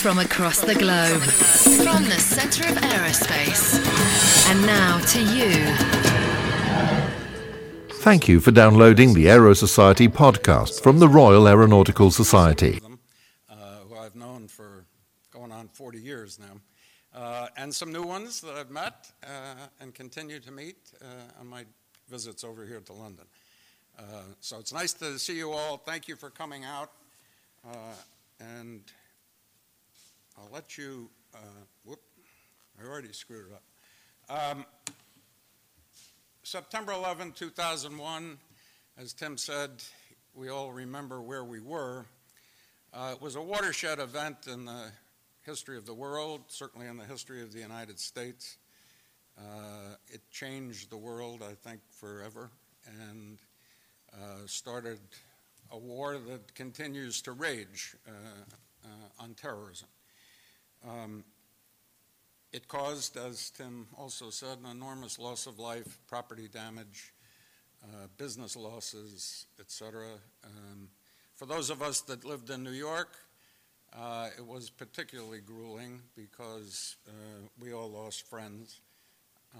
from across the globe, from the center of aerospace. And now to you. Thank you for downloading the Aero Society podcast from the Royal Aeronautical Society. uh, who I've known for going on 40 years now, uh, and some new ones that I've met uh, and continue to meet uh, on my visits over here to London. Uh, so it's nice to see you all. Thank you for coming out. Uh, and I'll let you, uh, whoop, I already screwed it up. Um, September 11, 2001, as Tim said, we all remember where we were. Uh, it was a watershed event in the history of the world, certainly in the history of the United States. Uh, it changed the world, I think, forever, and uh, started a war that continues to rage uh, uh, on terrorism. Um, it caused, as Tim also said, an enormous loss of life, property damage, uh, business losses, etc. Um, for those of us that lived in New York, uh, it was particularly grueling because uh, we all lost friends.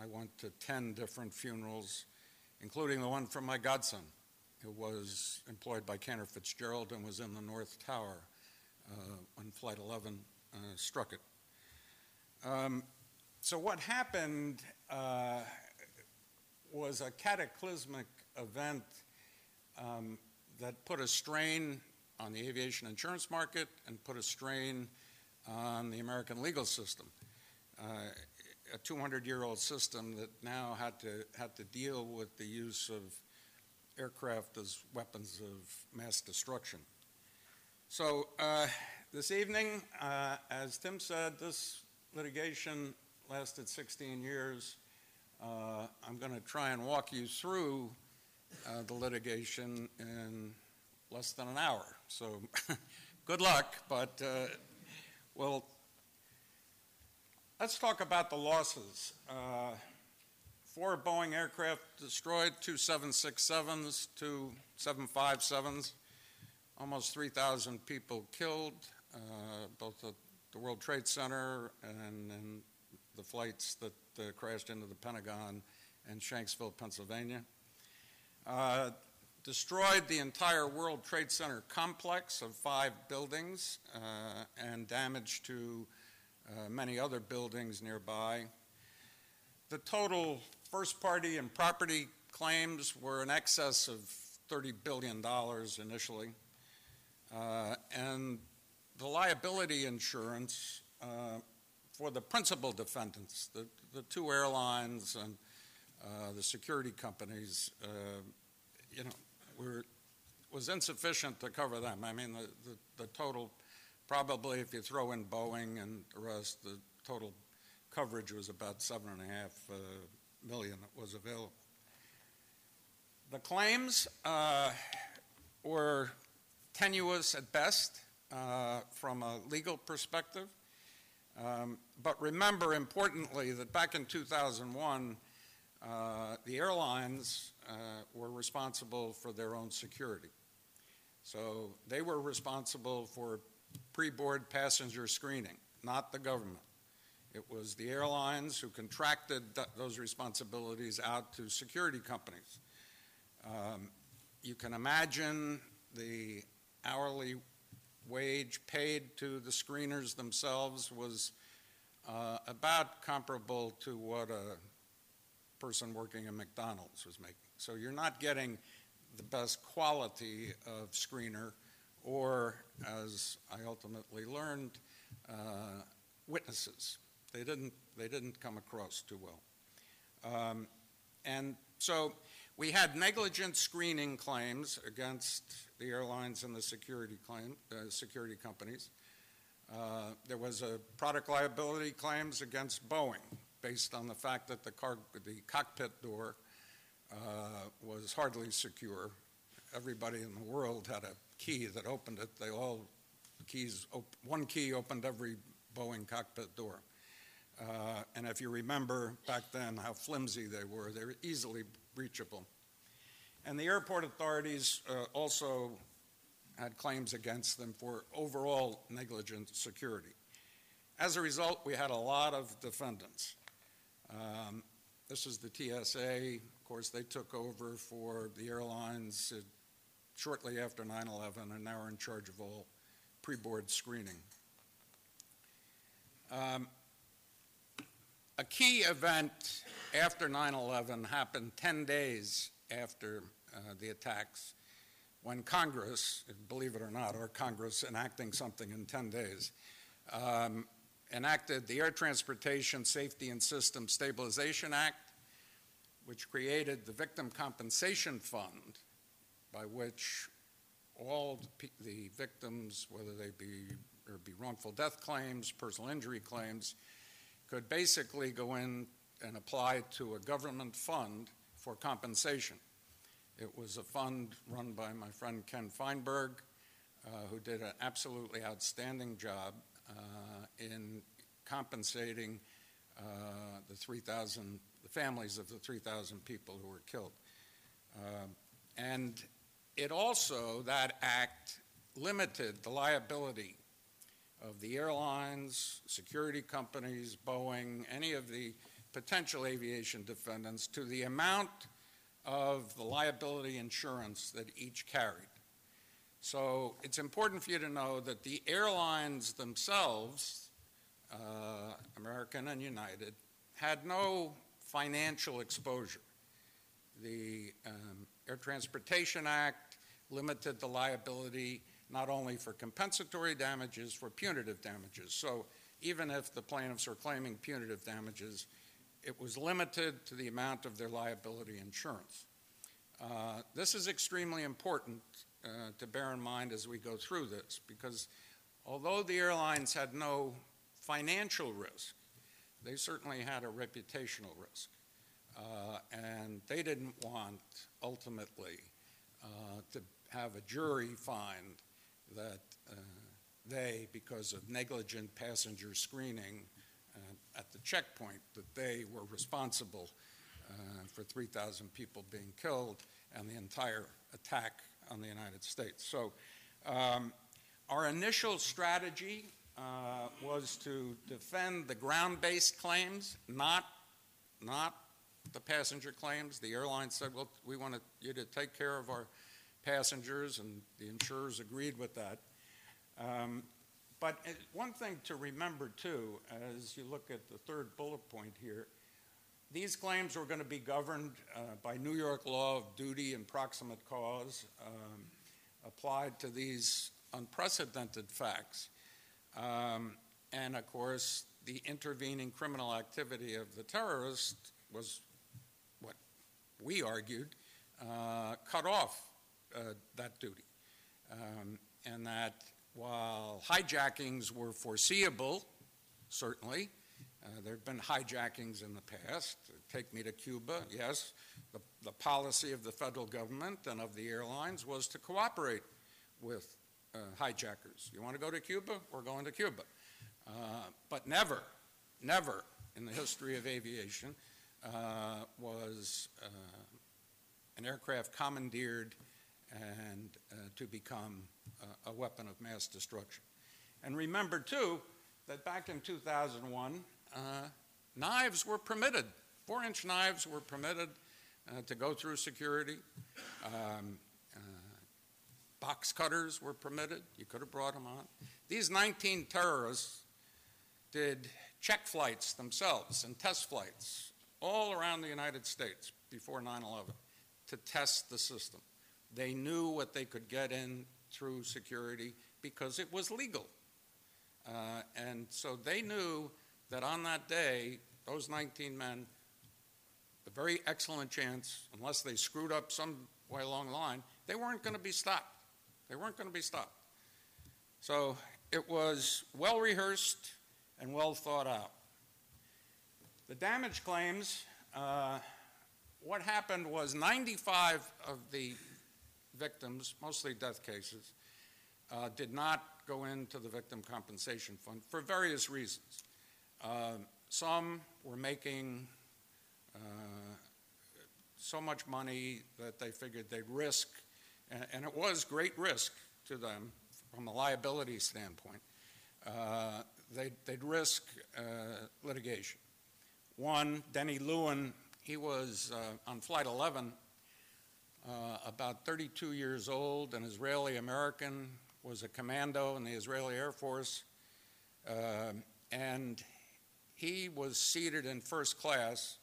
I went to 10 different funerals, including the one from my godson, who was employed by Cantor Fitzgerald and was in the North Tower uh, when Flight 11 uh, struck it. Um, so, what happened uh, was a cataclysmic event um, that put a strain on the aviation insurance market and put a strain on the American legal system. Uh, a 200 year old system that now had to, had to deal with the use of aircraft as weapons of mass destruction. So, uh, this evening, uh, as Tim said, this litigation lasted 16 years. Uh, I'm going to try and walk you through uh, the litigation in less than an hour. So good luck, but uh, well, let's talk about the losses. Uh, four Boeing aircraft destroyed, two 767s, two 757s, almost 3,000 people killed, both at the World Trade Center and, the flights that uh, crashed into the Pentagon and Shanksville, Pennsylvania. Uh, destroyed the entire World Trade Center complex of five buildings uh, and damage to uh, many other buildings nearby. The total first party and property claims were in excess of $30 billion initially. Uh, and the liability insurance uh, for the principal defendants, the, the two airlines and uh, the security companies, uh, you know, were, was insufficient to cover them. I mean, the, the, the, total, probably if you throw in Boeing and the rest, the total coverage was about seven and a half uh, million that was available. The claims uh, were tenuous at best uh, from a legal perspective. Um, but remember, importantly, that back in 2001, uh, the airlines uh, were responsible for their own security. So they were responsible for pre board passenger screening, not the government. It was the airlines who contracted th- those responsibilities out to security companies. Um, you can imagine the hourly wage paid to the screeners themselves was uh, about comparable to what a person working at McDonald's was making. So you're not getting the best quality of screener, or as I ultimately learned, uh, witnesses. They didn't, they didn't come across too well. Um, and so we had negligent screening claims against the airlines and the security claim, uh, security companies. Uh, there was a product liability claims against Boeing based on the fact that the, car, the cockpit door uh, was hardly secure. Everybody in the world had a key that opened it. They all keys one key opened every Boeing cockpit door. Uh, and if you remember back then how flimsy they were, they were easily breachable. And the airport authorities uh, also had claims against them for overall negligent security. as a result, we had a lot of defendants. Um, this is the TSA. Of course, they took over for the airlines uh, shortly after 9 11 and now are in charge of all pre board screening. Um, a key event after 9 11 happened 10 days after uh, the attacks when Congress, believe it or not, our Congress enacting something in 10 days, um, enacted the Air Transportation Safety and System Stabilization Act, which created the Victim Compensation Fund, by which all the victims, whether they be or be wrongful death claims, personal injury claims, could basically go in and apply to a government fund for compensation. It was a fund run by my friend Ken Feinberg, uh, who did an absolutely outstanding job uh, in compensating uh, the 3,000, the families of the 3,000 people who were killed. Uh, and it also, that act limited the liability of the airlines, security companies, Boeing, any of the potential aviation defendants to the amount of the liability insurance that each carried. So it's important for you to know that the airlines themselves, uh, American and United, had no financial exposure. The um, Air Transportation Act limited the liability not only for compensatory damages, for punitive damages. So even if the plaintiffs are claiming punitive damages, it was limited to the amount of their liability insurance. Uh, this is extremely important uh, to bear in mind as we go through this because although the airlines had no financial risk, they certainly had a reputational risk. Uh, and they didn't want ultimately uh, to have a jury find that uh, they, because of negligent passenger screening uh, at the checkpoint, that they were responsible uh, for 3,000 people being killed and the entire attack on the United States. So, um, our initial strategy uh, was to defend the ground based claims, not, not the passenger claims. The airline said, well, we want you to take care of our passengers, and the insurers agreed with that. Um, but uh, one thing to remember too, as you look at the third bullet point here, these claims were going to be governed uh, by New York law of duty and proximate cause um, applied to these unprecedented facts. Um, and of course, the intervening criminal activity of the terrorists was what we argued uh, cut off uh, that duty. Um, and that while hijackings were foreseeable, certainly, uh, there have been hijackings in the past. Take me to Cuba, yes. The, the policy of the federal government and of the airlines was to cooperate with uh, hijackers. You want to go to Cuba? We're going to Cuba. Uh, but never, never in the history of aviation uh, was uh, an aircraft commandeered and uh, to become a weapon of mass destruction. And remember, too, that back in 2001, uh, knives were permitted. Four inch knives were permitted uh, to go through security. Um, uh, box cutters were permitted. You could have brought them on. These 19 terrorists did check flights themselves and test flights all around the United States before 9 11 to test the system. They knew what they could get in through security because it was legal. Uh, and so they knew that on that day, those 19 men, a very excellent chance, unless they screwed up some way along the line, they weren't going to be stopped. They weren't going to be stopped. So it was well rehearsed and well thought out. The damage claims, uh, what happened was 95 of the victims, mostly death cases, uh, did not go into the Victim Compensation Fund for various reasons. Uh, some were making uh, so much money that they figured they'd risk, and, and, it was great risk to them from a liability standpoint, uh, they'd, they'd risk uh, litigation. One, Danny Lewin, he was uh, on Flight 11, uh, about 32 years old, an Israeli American, was a commando in the Israeli Air Force, uh, and he was seated in first class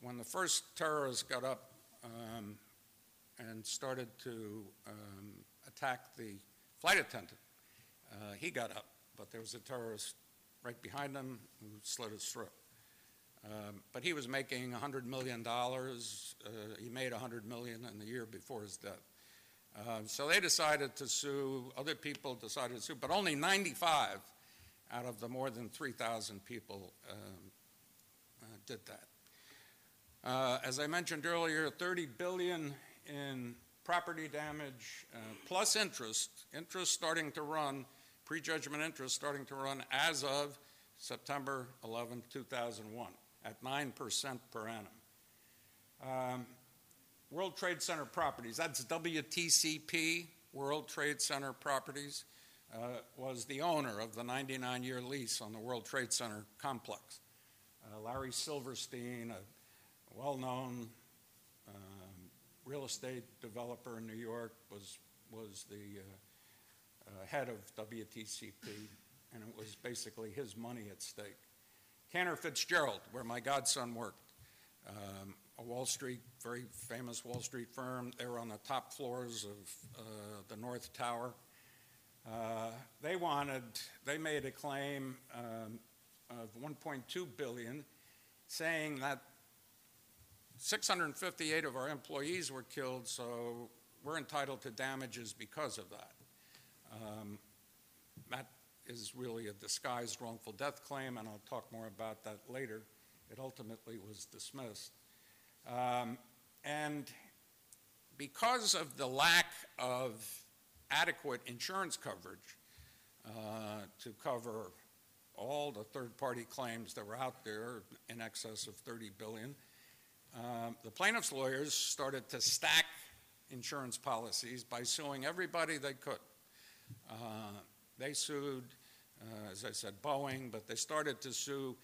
when the first terrorists got up um, and started to um, attack the flight attendant. Uh, he got up, but there was a terrorist right behind him who slit his throat. Um, but he was making $100 million. Uh, he made 100 million in the year before his death. Uh, so they decided to sue. Other people decided to sue, but only 95 out of the more than 3,000 people um, uh, did that. Uh, as I mentioned earlier, 30 billion in property damage uh, plus interest, interest starting to run, prejudgment interest starting to run as of September 11, 2001, at 9% per annum. Um, World Trade Center Properties, that's WTCP, World Trade Center Properties, uh, was the owner of the 99 year lease on the World Trade Center complex. Uh, Larry Silverstein, a well known um, real estate developer in New York, was, was the uh, uh head of WTCP, and it was basically his money at stake. Cantor Fitzgerald, where my godson worked, um, a Wall Street, very famous Wall Street firm. They were on the top floors of uh, the North Tower. Uh, they wanted, they made a claim um, of 1.2 billion, saying that 658 of our employees were killed, so we're entitled to damages because of that. Um, is really a disguised wrongful death claim, and I'll talk more about that later. It ultimately was dismissed. Um, and because of the lack of adequate insurance coverage uh, to cover all the third-party claims that were out there in excess of 30 billion, um, the plaintiffs' lawyers started to stack insurance policies by suing everybody they could. Uh, they sued, uh, as I said, Boeing, but they started to sue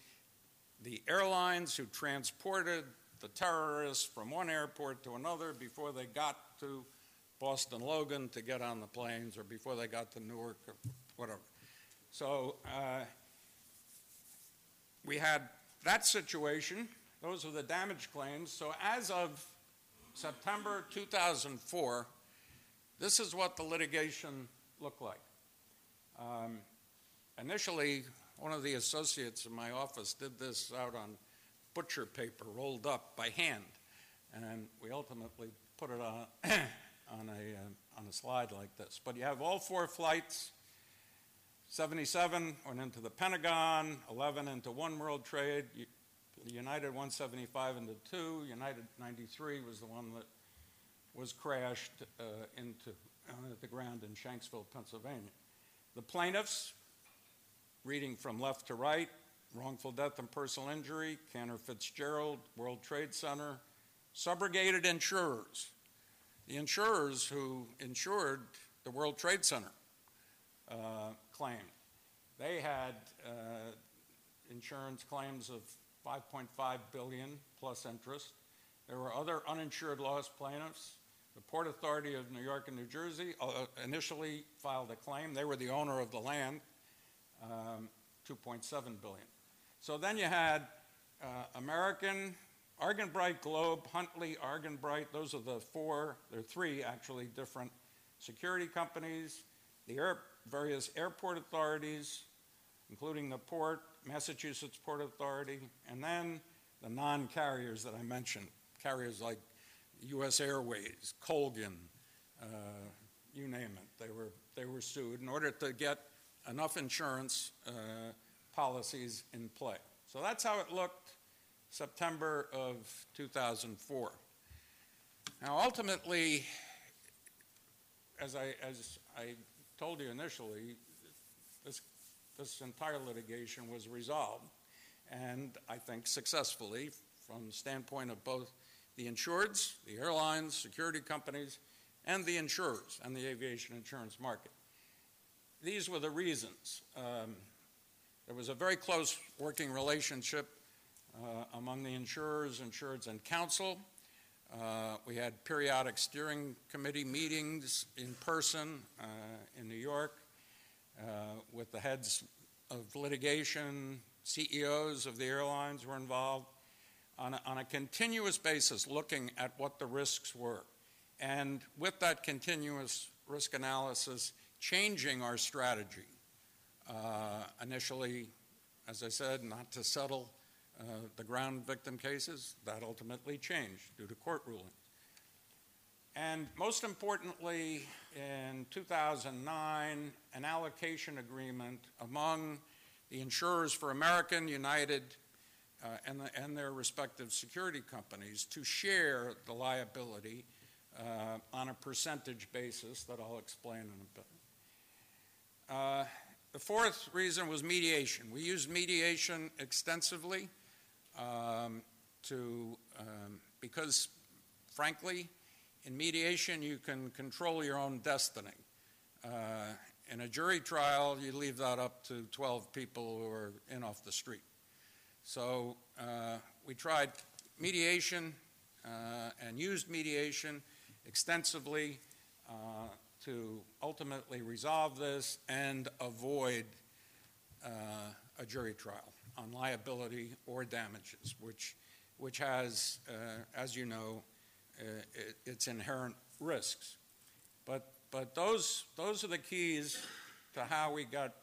the airlines who transported the terrorists from one airport to another before they got to Boston Logan to get on the planes or before they got to Newark or whatever. So uh, we had that situation. Those are the damage claims. So as of September 2004, this is what the litigation looked like. Um, initially, one of the associates in my office did this out on butcher paper rolled up by hand. And we ultimately put it on, on, a, uh, on a slide like this. But you have all four flights 77 went into the Pentagon, 11 into One World Trade, United 175 into two, United 93 was the one that was crashed uh, into uh, the ground in Shanksville, Pennsylvania. The plaintiffs, reading from left to right, wrongful death and personal injury, Cantor Fitzgerald, World Trade Center, subrogated insurers, the insurers who insured the World Trade Center uh, claim. They had uh, insurance claims of 5.5 billion plus interest. There were other uninsured loss plaintiffs. The Port Authority of New York and New Jersey uh, initially filed a claim. They were the owner of the land, um, 2.7 billion. So then you had uh, American, Argenbright Globe, Huntleigh, Argenbright. Those are the four, there are three actually different security companies, the air, various airport authorities, including the port, Massachusetts Port Authority, and then the non carriers that I mentioned, carriers like US Airways, Colgan, uh, you name it. They were, they were sued in order to get enough insurance. Uh, policies in play. So that's how it looked September of 2004. Now, ultimately, as I, as I told you initially, this, this entire litigation was resolved, and I think successfully from the standpoint of both the insureds, the airlines, security companies, and the insurers and the aviation insurance market. these were the reasons. Um, there was a very close working relationship uh, among the insurers, insureds, and counsel. Uh, we had periodic steering committee meetings in person uh, in New York uh, with the heads of litigation, CEOs of the airlines were involved on a, on a continuous basis looking at what the risks were. And with that continuous risk analysis, changing our strategy. Uh, initially, as I said, not to settle uh, the ground victim cases. That ultimately changed due to court rulings. And most importantly, in 2009, an allocation agreement among the insurers for American, United, uh, and, the, and, their respective security companies to share the liability uh, on a percentage basis that I'll explain in a bit. Uh, the fourth reason was mediation. We used mediation extensively um, to, um, because frankly, in mediation you can control your own destiny. Uh, in a jury trial, you leave that up to 12 people who are in off the street. So uh, we tried mediation uh, and used mediation extensively uh, to ultimately resolve this and avoid uh, a jury trial on liability or damages, which, which has, uh, as you know, uh, it, its inherent risks. But, but those, those are the keys to how we got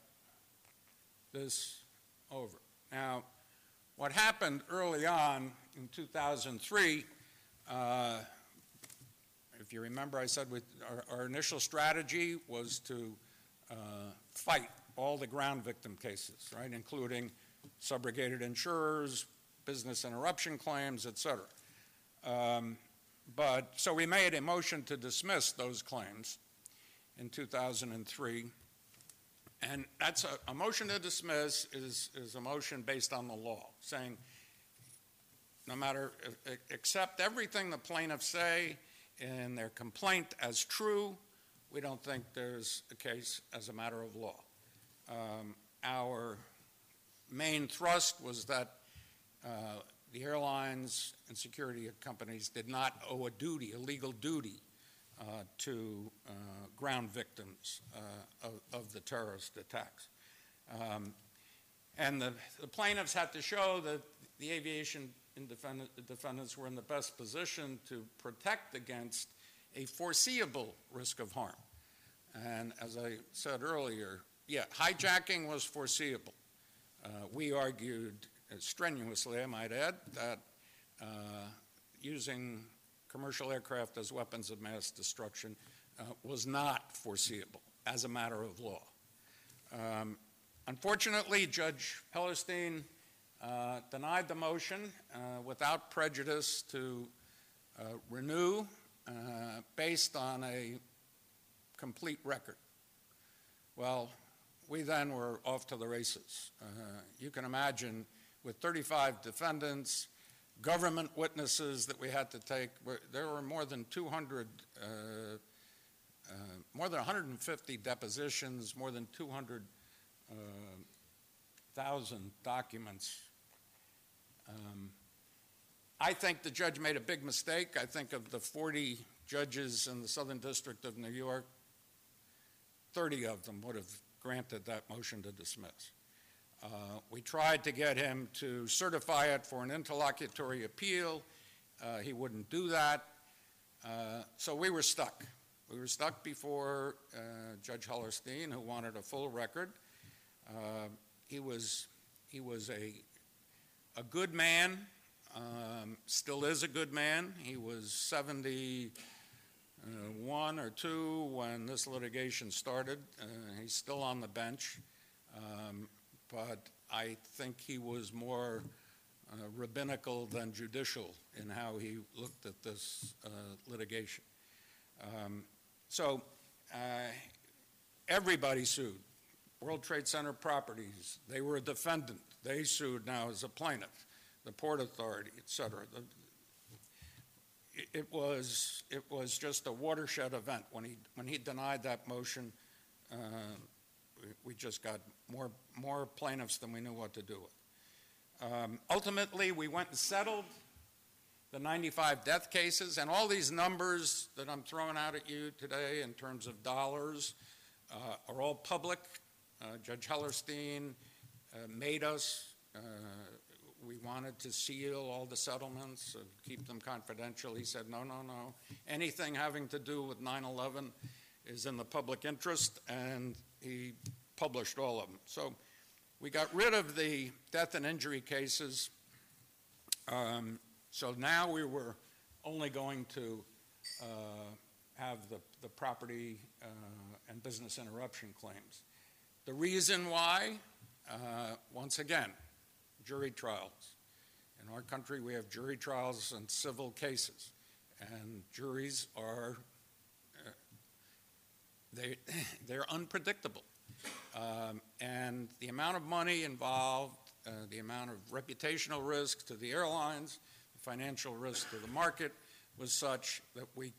this over. Now, what happened early on in 2003, uh, if you remember, I said our, our, initial strategy was to uh, fight all the ground victim cases, right, including subrogated insurers, business interruption claims, et cetera. Um, but so we made a motion to dismiss those claims in 2003. And that's a, a motion to dismiss is, is a motion based on the law, saying no matter, accept everything the plaintiffs say in their complaint as true, we don't think there's a case as a matter of law. Um, our main thrust was that uh, the airlines and security companies did not owe a duty, a legal duty, to uh, ground victims uh, of, of, the terrorist attacks. Um, and the, the, plaintiffs had to show that the aviation defendant, defendants were in the best position to protect against a foreseeable risk of harm. And as I said earlier, yeah, hijacking was foreseeable. Uh, we argued strenuously, I might add, that uh, using commercial aircraft as weapons of mass destruction uh, was not foreseeable as a matter of law. Um, unfortunately, Judge Hellerstein uh, denied the motion uh, without prejudice to uh, renew based on a complete record. Well, we then were off to the races. Uh, you can imagine with 35 defendants, government witnesses that we had to take, there were more than 200, uh, uh, more than 150 depositions, more than 200,000 uh, documents. Um, I think the judge made a big mistake. I think of the 40 judges in the Southern District of New York, 30 of them would have granted that motion to dismiss. Uh, we tried to get him to certify it for an interlocutory appeal. Uh, he wouldn't do that. Uh, so we were stuck. We were stuck before uh, Judge Hellerstein, who wanted a full record. Uh, he was he was a a good man, um, still is a good man. He was 70 uh, or two when this litigation started. He's still on the bench, um, but I think he was more uh, rabbinical than judicial in how he looked at this uh, litigation. Um, so uh, everybody sued. World Trade Center Properties, they were a defendant. They sued now as a plaintiff. The Port Authority, et cetera. The, it was it was just a watershed event when he when he denied that motion. Uh, we- we just got more, more plaintiffs than we knew what to do with. Um, Ultimately, we went and settled the 95 death cases, and all these numbers that I'm throwing out at you today in terms of dollars uh, are all public. Uh, Judge Hellerstein uh, made us, uh, we wanted to seal all the settlements and keep them confidential. He said, no, no, no. Anything having to do with 9/11 is in the public interest, and he published all of them. So we got rid of the death and injury cases. Um, so now we were only going to uh, have the, the property uh, and business interruption claims. The reason why, uh, once again, jury trials. In our country, we have jury trials and civil cases, and juries are uh, they they're unpredictable, um, and the amount of money involved, uh, the amount of reputational risk to the airlines, the financial risk to the market was such that we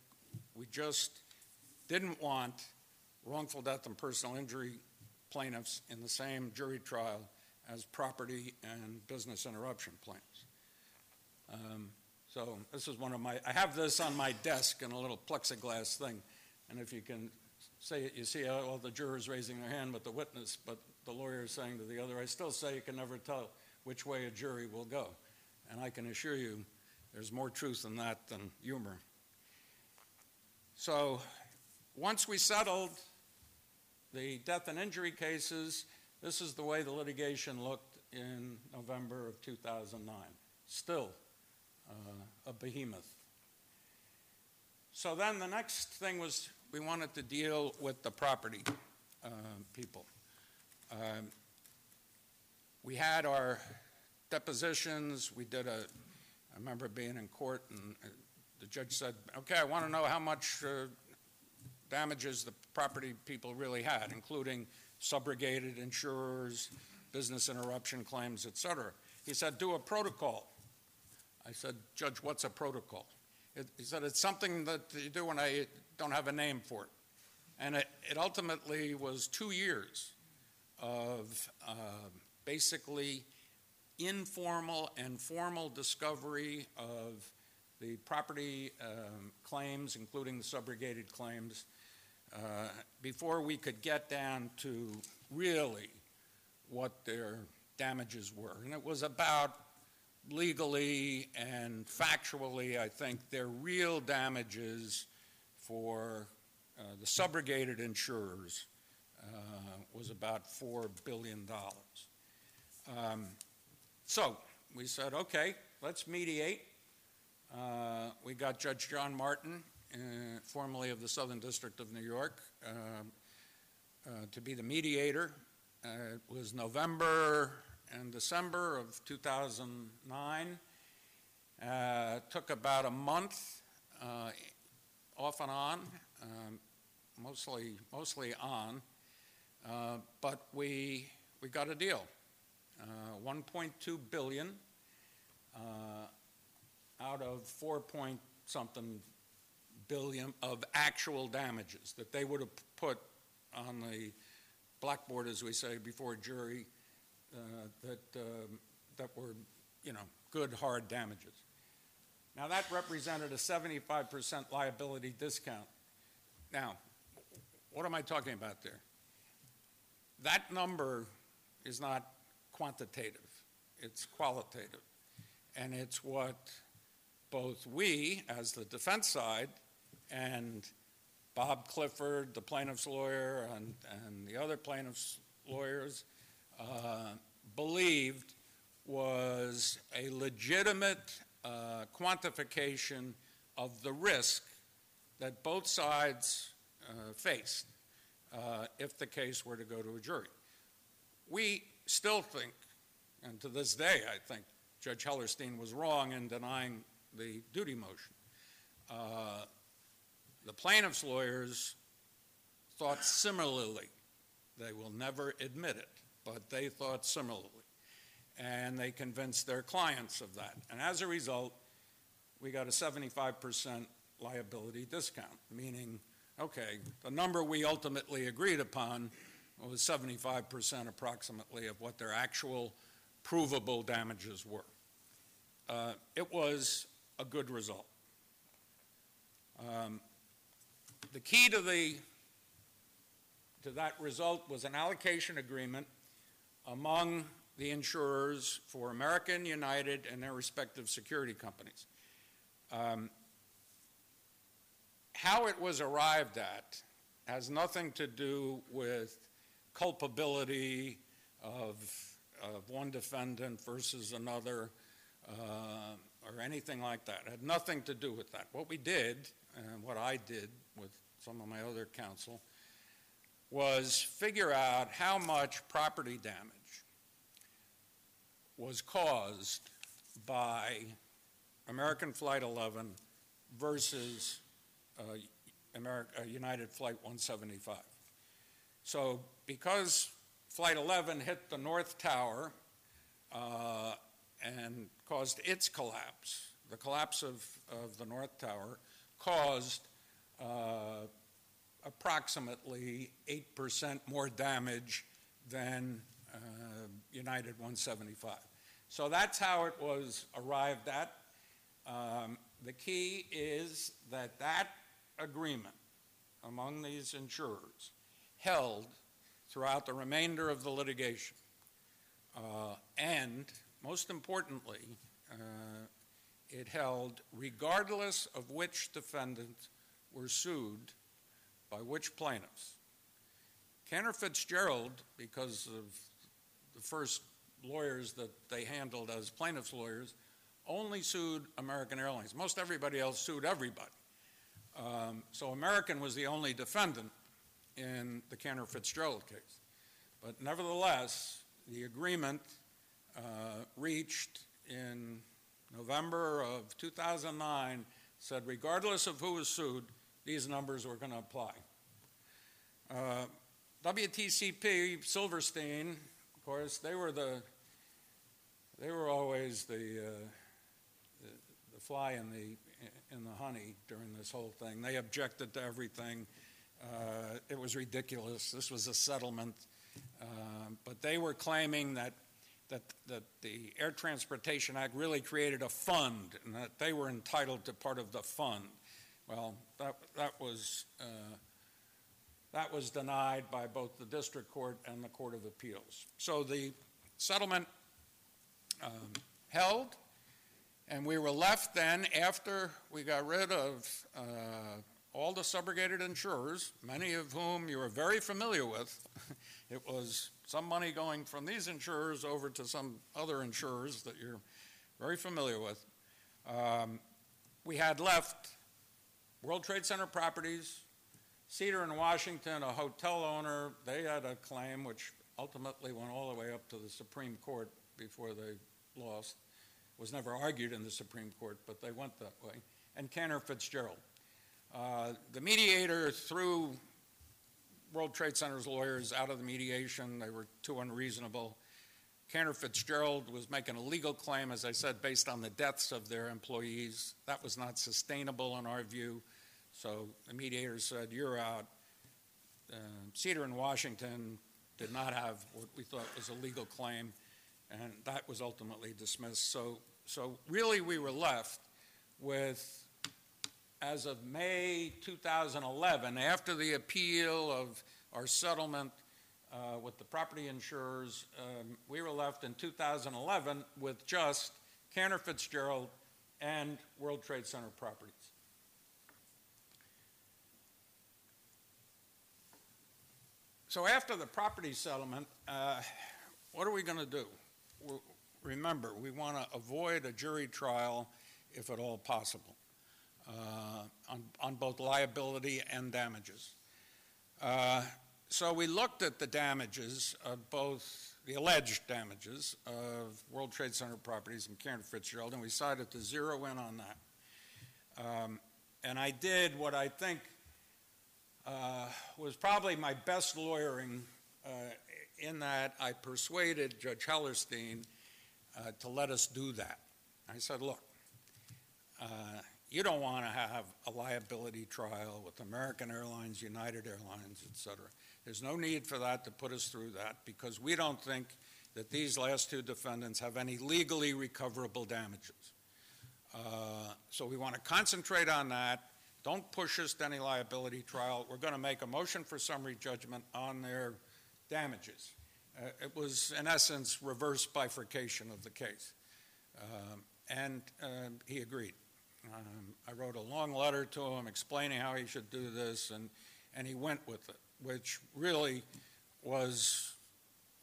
we just didn't want wrongful death and personal injury plaintiffs in the same jury trial as property and business interruption plaintiffs. Um, so this is one of my, I have this on my desk in a little plexiglass thing, and if you can say it, you see all the jurors raising their hand but the witness, but the lawyer is saying to the other, I still say you can never tell which way a jury will go. And I can assure you, there's more truth in that than humor. So once we settled the death and injury cases, this is the way the litigation looked in November of 2009. Still uh, a behemoth. So then the next thing was we wanted to deal with the property uh, people. Um, we had our depositions. We did a, I remember being in court and uh, the judge said, okay, I want to know how much uh, damages the property people really had, including subrogated insurers, business interruption claims, et cetera. He said, do a protocol. I said, Judge, what's a protocol? It, he said, it's something that you do when I don't have a name for it. And it, it ultimately was two years of uh, basically informal and formal discovery of the property um, claims, including the subrogated claims, uh, before we could get down to really what their damages were. And it was about legally and factually, I think, their real damages for uh, the subrogated insurers uh, was about $4 billion. Um, so we said, okay, let's mediate. Uh, we got Judge John Martin, uh, formerly of the Southern District of New York, uh, uh, to be the mediator. it was November and December of 2009. Uh, took about a month, uh, off and on, um, mostly mostly on, uh, but we we got a deal. Uh, 1.2 billion uh, out of 4 point something billion of actual damages that they would have put on the blackboard, as we say, before a jury that, um, that were, you know, good, hard damages. Now, that represented a 75% liability discount. Now, what am I talking about there? That number is not quantitative, it's qualitative. And it's what both we, as the defense side, and Bob Clifford, the plaintiff's lawyer, and, and the other plaintiff's lawyers uh, believed was a legitimate uh, quantification of the risk that both sides uh, faced uh, if the case were to go to a jury. We still think, and to this day, I think Judge Hellerstein was wrong in denying the duty motion. Uh, the plaintiff's lawyers thought similarly. They will never admit it but they thought similarly. And they convinced their clients of that. And as a result, we got a 75% liability discount, meaning, okay, the number we ultimately agreed upon was 75% approximately of what their actual provable damages were. Uh, It was a good result. Um, The key to the, to that result was an allocation agreement among the insurers for American, United, and their respective security companies. Um, How it was arrived at has nothing to do with culpability of, of one defendant versus another, uh, or anything like that. It had nothing to do with that. What we did, and what I did with some of my other counsel, was figure out how much property damage was caused by American Flight 11 versus uh, Ameri- uh, United Flight 175. So because Flight 11 hit the North Tower uh, and caused its collapse, the collapse of, of the North Tower caused uh, approximately 8% more damage than uh, United 175. So that's how it was arrived at. Um, the key is that that agreement among these insurers held throughout the remainder of the litigation. Uh, and most importantly, uh, it held regardless of which defendants were sued by which plaintiffs. Cantor Fitzgerald, because of the first lawyers that they handled as plaintiffs' lawyers, only sued American Airlines. Most everybody else sued everybody. Um, so American was the only defendant in the Cantor Fitzgerald case. But nevertheless, the agreement uh, reached in November of 2009 said regardless of who was sued, these numbers were going to apply. Uh, WTCP, Silverstein, of course, they were the they were always the, uh, the, the fly in the in the honey during this whole thing. They objected to everything. Uh, it was ridiculous. This was a settlement, uh, but they were claiming that that that the Air Transportation Act really created a fund and that they were entitled to part of the fund. Well, that that was. Uh, that was denied by both the district court and the court of appeals. So the settlement um, held, and we were left then after we got rid of uh, all the subrogated insurers, many of whom you are very familiar with. it was some money going from these insurers over to some other insurers that you're very familiar with. Um, we had left World Trade Center Properties, Cedar in Washington, a hotel owner, they had a claim which ultimately went all the way up to the Supreme Court before they lost. Was never argued in the Supreme Court, but they went that way. And Cantor Fitzgerald. Uh, the mediator threw World Trade Center's lawyers out of the mediation. They were too unreasonable. Cantor Fitzgerald was making a legal claim, as I said, based on the deaths of their employees. That was not sustainable in our view. So the mediator said, You're out. Uh, Cedar in Washington did not have what we thought was a legal claim, and that was ultimately dismissed. So, so really, we were left with, as of May 2011, after the appeal of our settlement uh, with the property insurers, um, we were left in 2011 with just Cantor Fitzgerald and World Trade Center properties. So after the property settlement, uh, what are we going to do? We're, remember, we want to avoid a jury trial if at all possible uh, on, on both liability and damages. Uh, so we looked at the damages of both the alleged damages of World Trade Center properties and Cantor Fitzgerald, and we decided to zero in on that. Um, and I did what I think uh, was probably my best lawyering uh, in that I persuaded Judge Hellerstein uh, to let us do that. I said, look, uh, you don't want to have a liability trial with American Airlines, United Airlines, et cetera. There's no need for that to put us through that because we don't think that these last two defendants have any legally recoverable damages. Uh, So we want to concentrate on that. Don't push us to any liability trial. We're going to make a motion for summary judgment on their damages. Uh, It was, in essence, reverse bifurcation of the case. Um, And um, he agreed. Um, I wrote a long letter to him explaining how he should do this, and, and he went with it, which really was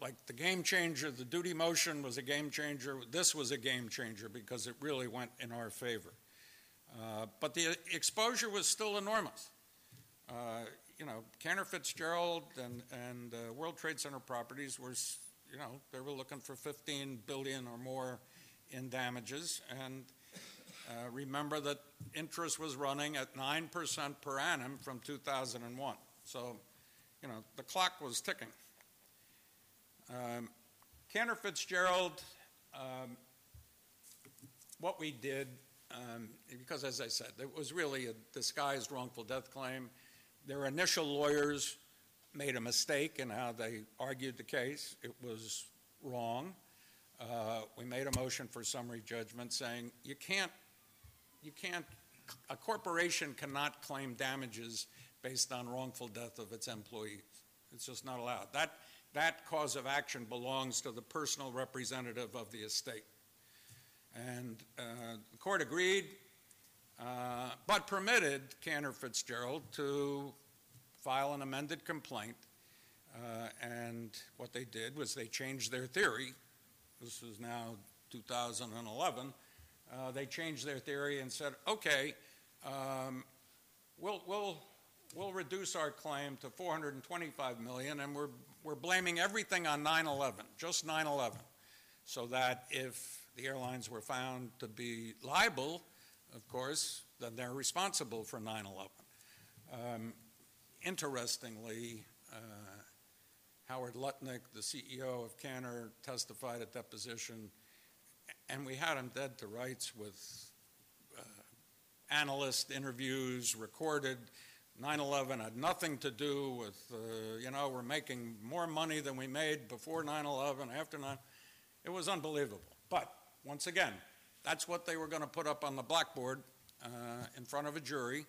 like the game changer. The duty motion was a game changer. This was a game changer because it really went in our favor. Uh, but the exposure was still enormous. Uh, you know, Cantor Fitzgerald and, and uh, World Trade Center properties were, you know, they were looking for 15 billion or more in damages. And uh, remember that interest was running at 9% per annum from 2001. So, you know, the clock was ticking. Um, Cantor Fitzgerald, um, what we did, um, because as I said, it was really a disguised wrongful death claim. Their initial lawyers made a mistake in how they argued the case. It was wrong. Uh, we made a motion for summary judgment saying you can't, you can't, a corporation cannot claim damages based on wrongful death of its employees. It's just not allowed. That, that cause of action belongs to the personal representative of the estate. And uh, the court agreed, uh, but permitted Cantor Fitzgerald to file an amended complaint. Uh, and what they did was they changed their theory. This is now 2011. Uh, they changed their theory and said, okay, um, we'll, we'll, we'll reduce our claim to 425 million, and we're, we're blaming everything on 9/11, just 9/11, so that if the airlines were found to be liable, of course, then they're responsible for 9/11. Um, interestingly, uh, Howard Lutnick, the CEO of Cantor, testified at deposition, and we had him dead to rights with uh, analyst interviews recorded. 9/11 had nothing to do with, uh, you know, we're making more money than we made before 9/11, after 9. It was unbelievable. But once again, that's what they were going to put up on the blackboard uh, in front of a jury,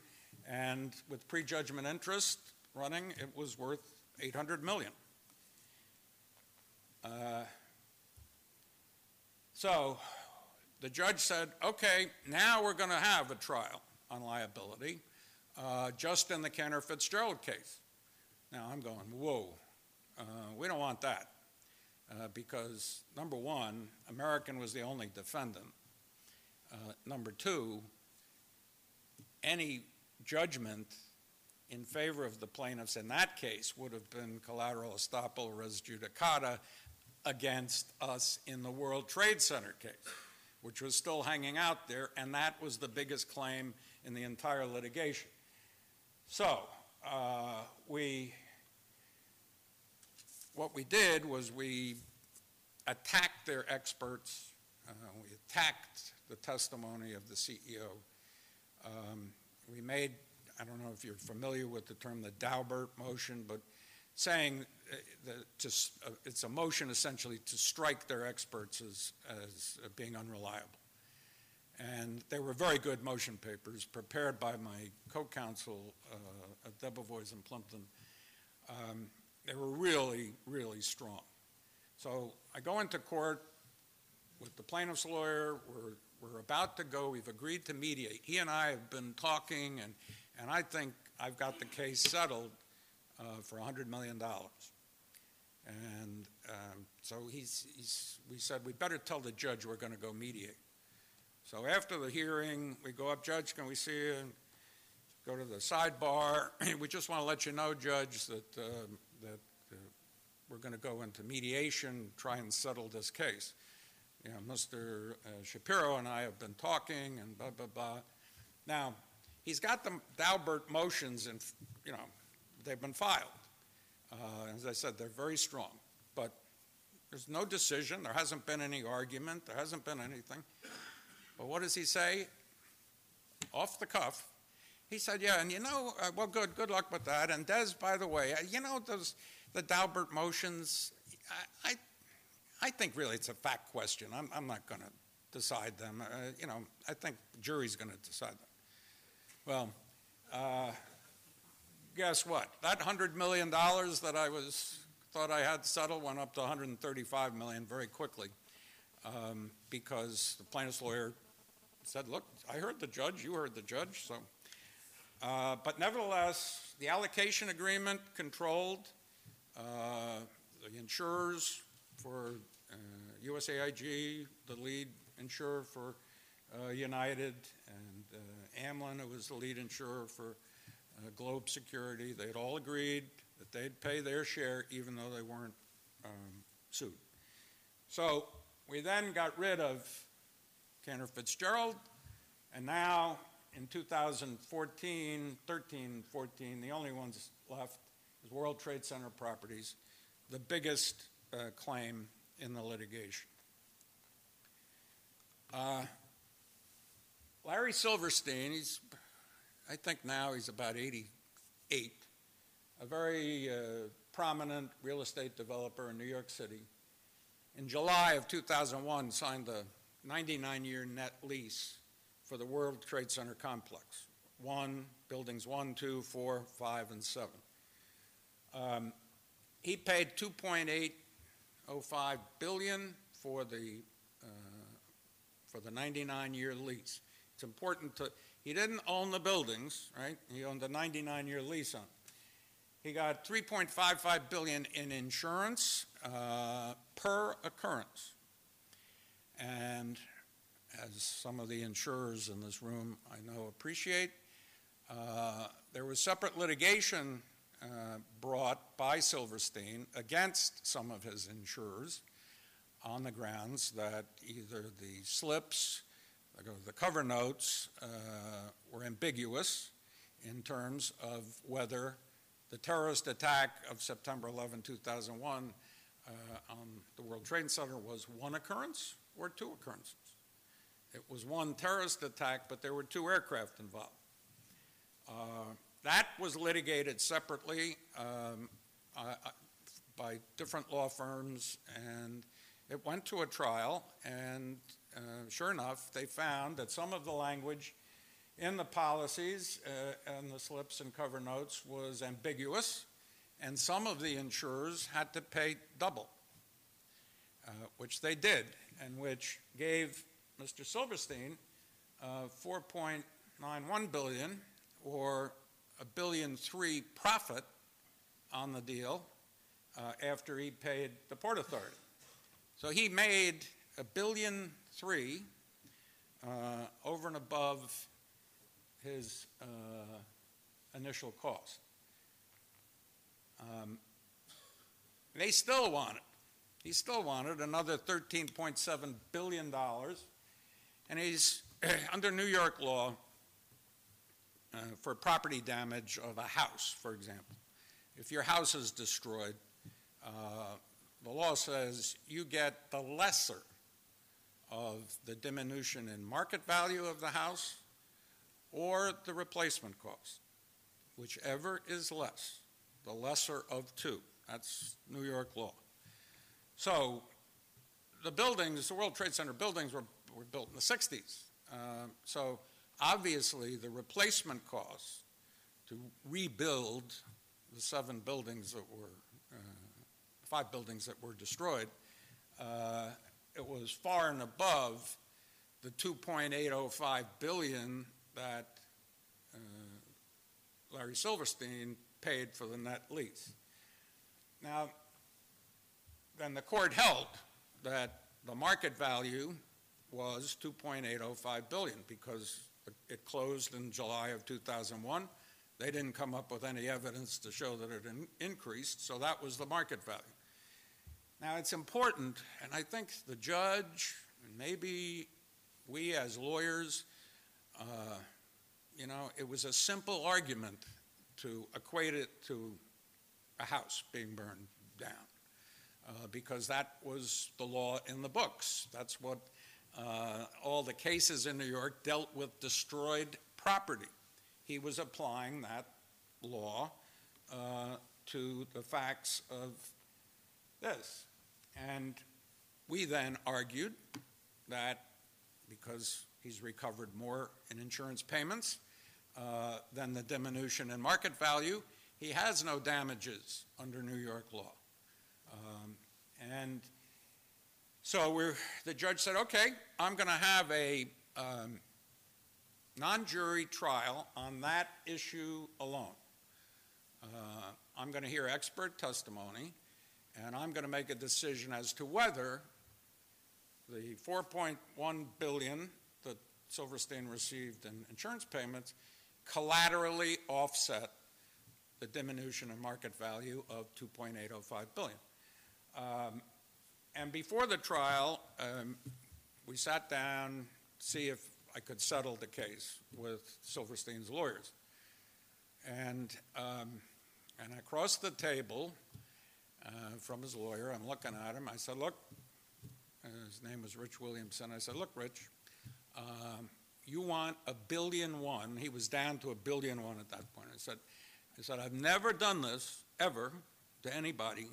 and with prejudgment interest running, it was worth 800 million. Uh, so the judge said, okay, now we're going to have a trial on liability, uh, just in the Cantor Fitzgerald case. Now I'm going, whoa, uh, we don't want that. Uh, because number one, American was the only defendant. Uh, number two, any judgment in favor of the plaintiffs in that case would have been collateral estoppel res judicata against us in the World Trade Center case, which was still hanging out there, and that was the biggest claim in the entire litigation. So, uh, we, what we did was we attacked their experts, uh, we attacked the testimony of the CEO. Um, we made, I don't know if you're familiar with the term the Daubert motion, but saying uh, that uh, it's a motion essentially to strike their experts as, as being unreliable. And they were very good motion papers prepared by my co-counsel uh, at Debevoise and Plimpton. Um, they were really, really strong. So I go into court with the plaintiff's lawyer. We're, we're about to go. We've agreed to mediate. He and I have been talking, and, and I think I've got the case settled uh, for $100 million. And um, so he's, he's, we said, we better tell the judge we're going to go mediate. So after the hearing, we go up, Judge, can we see you? And go to the sidebar. we just want to let you know, Judge, that, uh, that uh, we're going to go into mediation, try and settle this case. You know, Mr. Uh, Shapiro and I have been talking and blah, blah, blah. Now, he's got the Daubert motions and, you know, they've been filed. Uh, as I said, they're very strong. But there's no decision. There hasn't been any argument. There hasn't been anything. But what does he say? Off the cuff. he said, yeah, and you know, uh, well, good, good luck with that. And Des, by the way, uh, you know those the Daubert motions. I, I, I think really it's a fact question. I'm, I'm not going to decide them. Uh, you know, I think jury's going to decide them. Well, uh, guess what? That hundred million dollars that I was thought I had settled went up to 135 million very quickly um, because the plaintiff's lawyer said, "Look, I heard the judge. You heard the judge." So, uh, but nevertheless, the allocation agreement controlled uh, the insurers for uh, USAIG, the lead insurer for uh, United, and uh, Amlin, who was the lead insurer for uh, Globe Security. They had all agreed that they'd pay their share even though they weren't um, sued. So we then got rid of Cantor Fitzgerald, and now in 2014, 13, 14, the only ones left is World Trade Center Properties, the biggest uh, claim in the litigation. Uh, Larry Silverstein, he's, I think now he's about 88, a very uh, prominent real estate developer in New York City. In July of 2001, signed a 99 year net lease for the World Trade Center complex. One, buildings one, two, four, five, and seven. Um, he paid 2.805 billion for the uh, for the 99 year lease. It's important to, he didn't own the buildings, right? He owned the 99 year lease on. He got 3.55 billion in insurance uh, per occurrence. And as some of the insurers in this room I know appreciate, uh, there was separate litigation uh, brought by Silverstein against some of his insurers on the grounds that either the slips, the cover notes, uh, were ambiguous in terms of whether the terrorist attack of September 11, 2001 uh, on the World Trade Center was one occurrence or two occurrences. It was one terrorist attack, but there were two aircraft involved. Uh, that was litigated separately um, uh, by different law firms and it went to a trial, and uh, sure enough, they found that some of the language in the policies uh, and the slips and cover notes was ambiguous, and some of the insurers had to pay double, uh, which they did, and which gave Mr. Silverstein uh, 4.91 billion or a billion three profit on the deal uh, after he paid the Port Authority. So he made a billion three uh, over and above his uh, initial cost. Um, they still wanted. He still wanted another $13.7 billion. And he's, under New York law, uh, for property damage of a house, for example. If your house is destroyed, uh, the law says you get the lesser of the diminution in market value of the house or the replacement cost, whichever is less, the lesser of two. That's New York law. So the buildings, the World Trade Center buildings were, were built in the 60s. Uh, so obviously the replacement costs to rebuild the seven buildings that were five buildings that were destroyed, uh, it was far and above the 2.805 billion that uh, Larry Silverstein paid for the net lease. Now, then the court held that the market value was 2.805 billion because it closed in July of 2001. They didn't come up with any evidence to show that it in- increased, so that was the market value. Now, it's important, and I think the judge, and maybe we as lawyers, uh, you know, it was a simple argument to equate it to a house being burned down uh, because that was the law in the books. That's what uh, all the cases in New York dealt with destroyed property. he was applying that law uh, to the facts of this. And we then argued that because he's recovered more in insurance payments uh, than the diminution in market value, he has no damages under New York law. And so the judge said, okay, I'm going to have a um, non jury trial on that issue alone. Uh, I'm going to hear expert testimony, and I'm going to make a decision as to whether the 4.1 billion that Silverstein received in insurance payments collaterally offset the diminution in market value of 2.805 billion. Um, and before the trial, um, we sat down to see if I could settle the case with Silverstein's lawyers. And, um, and across the table uh, from his lawyer, I'm looking at him. I said, Look, his name was Rich Williamson. I said, Look, Rich, um, you want a billion one. He was down to a billion one at that point. I said, I said, I've never done this ever to anybody,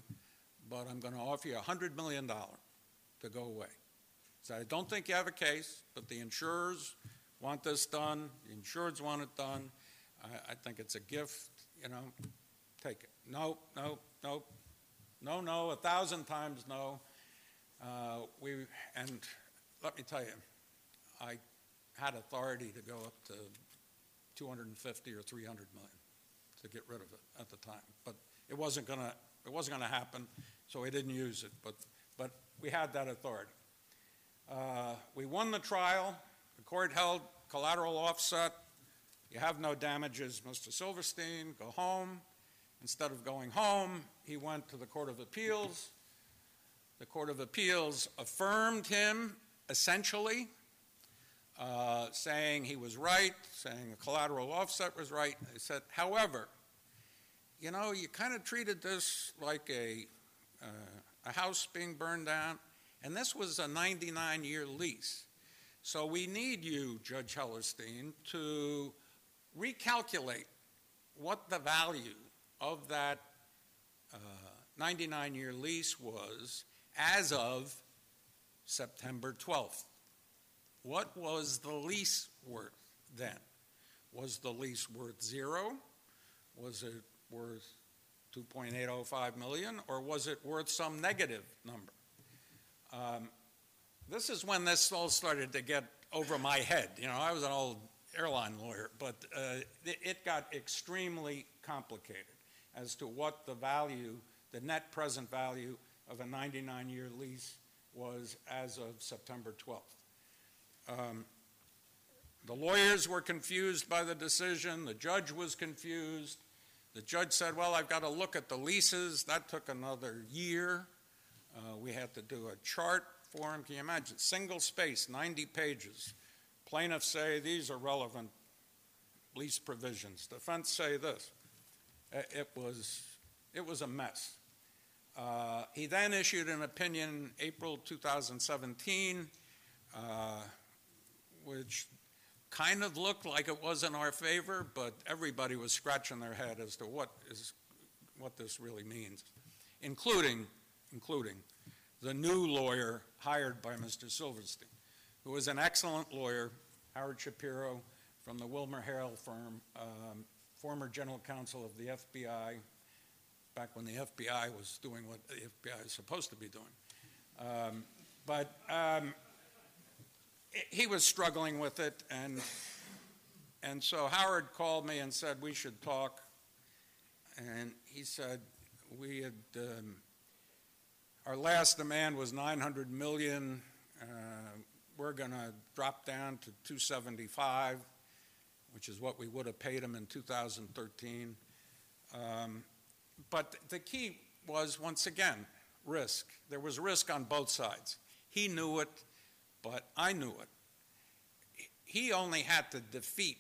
but I'm going to offer you a $100 million to go away. Said, I don't think you have a case, but the insurers want this done. The insureds want it done. I, I think it's a gift, you know, take it. No, no, no, no, no, a thousand times no. Uh, we, and let me tell you, I had authority to go up to 250 or 300 million to get rid of it at the time, but it wasn't going to it wasn't going to happen, so we didn't use it. But but we had that authority. Uh, we won the trial. The court held collateral offset. You have no damages, Mr. Silverstein. Go home. Instead of going home, he went to the Court of Appeals. The Court of Appeals affirmed him essentially, uh, saying he was right, saying the collateral offset was right. They said, however, you know, you kind of treated this like a, uh, a house being burned down, and this was a 99 year lease. So we need you, Judge Hellerstein, to recalculate what the value of that 99 uh, year lease was as of September 12th. What was the lease worth then? Was the lease worth zero? Was it worth 2.805 million, or was it worth some negative number? Um, this is when this all started to get over my head. You know, I was an old airline lawyer, but uh, it, got extremely complicated as to what the value, the net present value of a 99 year lease was as of September 12th. Um, the lawyers were confused by the decision, the judge was confused. The judge said, Well, I've got to look at the leases. That took another year. Uh, we had to do a chart for him. Can you imagine? Single space, 90 pages. Plaintiffs say these are relevant lease provisions. Defense say this. It was, it was a mess. Uh, he then issued an opinion April 2017, uh, which kind of looked like it was in our favor, but everybody was scratching their head as to what is what this really means, including including the new lawyer hired by Mr. Silverstein, who was an excellent lawyer, Howard Shapiro from the WilmerHale firm, um, former general counsel of the FBI, back when the FBI was doing what the FBI is supposed to be doing. Um, but um, he was struggling with it, and and so Howard called me and said we should talk. And he said we had um, our last demand was 900 million. Uh, we're going to drop down to 275, which is what we would have paid him in 2013. Um, but the key was, once again, risk. There was risk on both sides. He knew it, but I knew it. He only had to defeat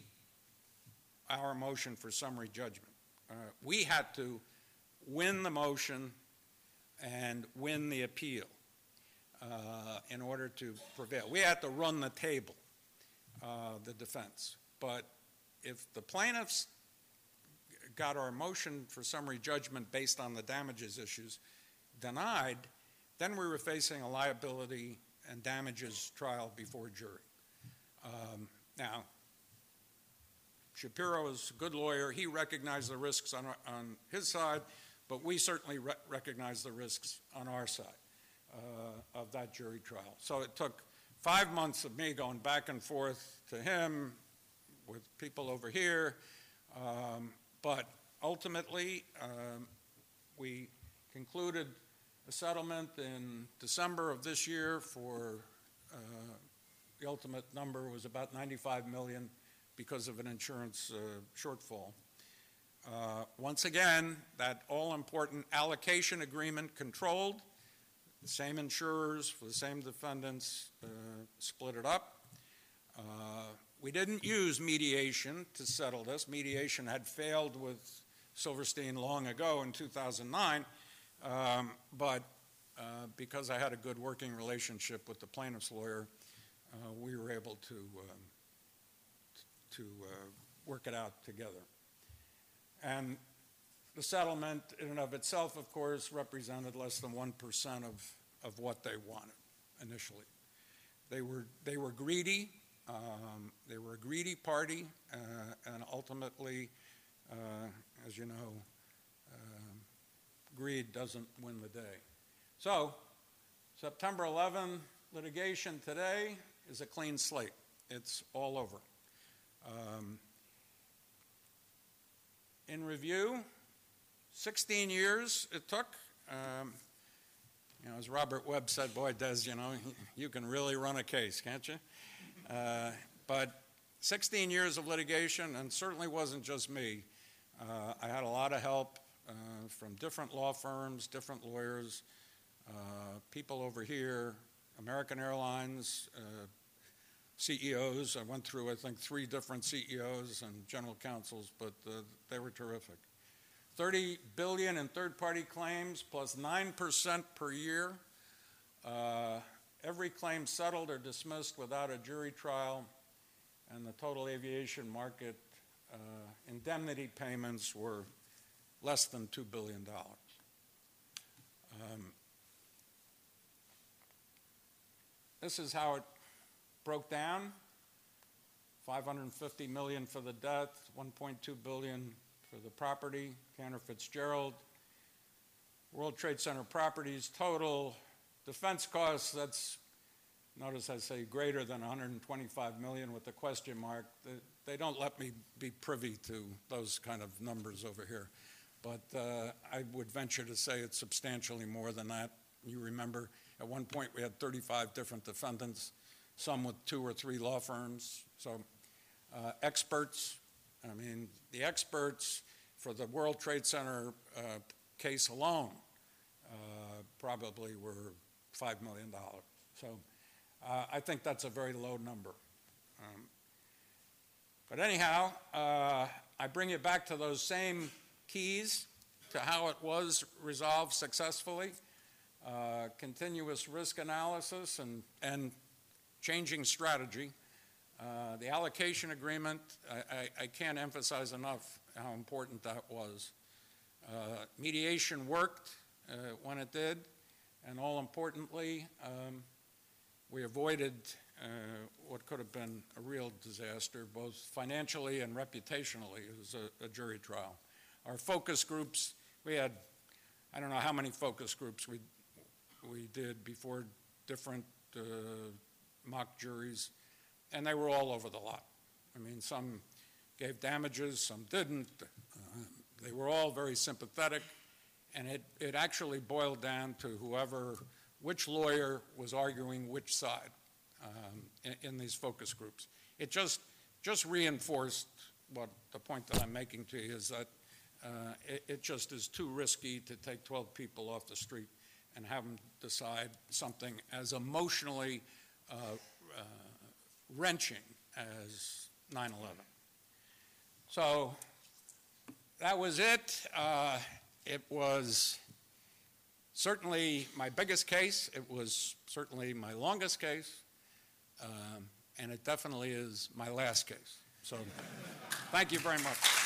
our motion for summary judgment. Uh, we had to win the motion and win the appeal uh, in order to prevail. We had to run the table, uh, the defense. But if the plaintiffs got our motion for summary judgment based on the damages issues denied, then we were facing a liability and damages trial before jury. Um, Now, Shapiro is a good lawyer. He recognized the risks on, on his side, but we certainly re- recognize the risks on our side uh, of that jury trial. So it took five months of me going back and forth to him with people over here. Um, But ultimately, um, we concluded a settlement in December of this year for, uh, the ultimate number was about 95 million because of an insurance uh, shortfall. Uh, Once again, that all-important allocation agreement controlled, the same insurers for the same defendants uh, split it up. Uh, We didn't use mediation to settle this. Mediation had failed with Silverstein long ago in 2009, um, but uh, because I had a good working relationship with the plaintiff's lawyer, uh, we were able to, um, to uh, work it out together. And the settlement in and of itself, of course, represented less than 1% of, of what they wanted initially. They were, they were greedy. Um, they were a greedy party, uh, and ultimately, uh, as you know, greed doesn't win the day. So, September 11 litigation today is a clean slate. It's all over. Um, in review, 16 years it took. Um, you know, as Robert Webb said, boy, Des, you know, you can really run a case, can't you? Uh, but 16 years of litigation, and certainly wasn't just me. Uh, I had a lot of help uh, from different law firms, different lawyers, uh, people over here, American Airlines, uh, CEOs. I went through, I think, three different CEOs and general counsels, but uh, they were terrific. 30 billion in third-party claims plus 9% per year. Uh, every claim settled or dismissed without a jury trial, and the total aviation market uh, indemnity payments were less than $2 billion. Um, this is how it broke down. 550 million for the death, 1.2 billion for the property, Cantor Fitzgerald. World Trade Center properties total, defense costs, that's, notice I say greater than 125 million with the question mark. They, they don't let me be privy to those kind of numbers over here. But uh, I would venture to say it's substantially more than that. You remember, at one point, we had 35 different defendants, some with two or three law firms. So uh, experts, I mean, the experts for the World Trade Center uh, case alone uh, probably were $5 million. So uh, I think that's a very low number. Um, but anyhow, uh, I bring you back to those same keys to how it was resolved successfully. Uh, continuous risk analysis and, and changing strategy. Uh, the allocation agreement, I, I, I, can't emphasize enough how important that was. Uh, mediation worked uh, when it did, and all importantly, um, we avoided uh, what could have been a real disaster, both financially and reputationally, as a, a jury trial. Our focus groups, we had, I don't know how many focus groups we, we did before different uh, mock juries, and they were all over the lot. I mean, some gave damages, some didn't. Uh, they were all very sympathetic, and it, it actually boiled down to whoever, which lawyer was arguing which side um, in, in, these focus groups. It just, just reinforced what the point that I'm making to you is that uh, it, it just is too risky to take 12 people off the street and have them decide something as emotionally uh, uh, wrenching as 9 11. So that was it. Uh, it was certainly my biggest case, it was certainly my longest case, um, and it definitely is my last case. So, thank you very much.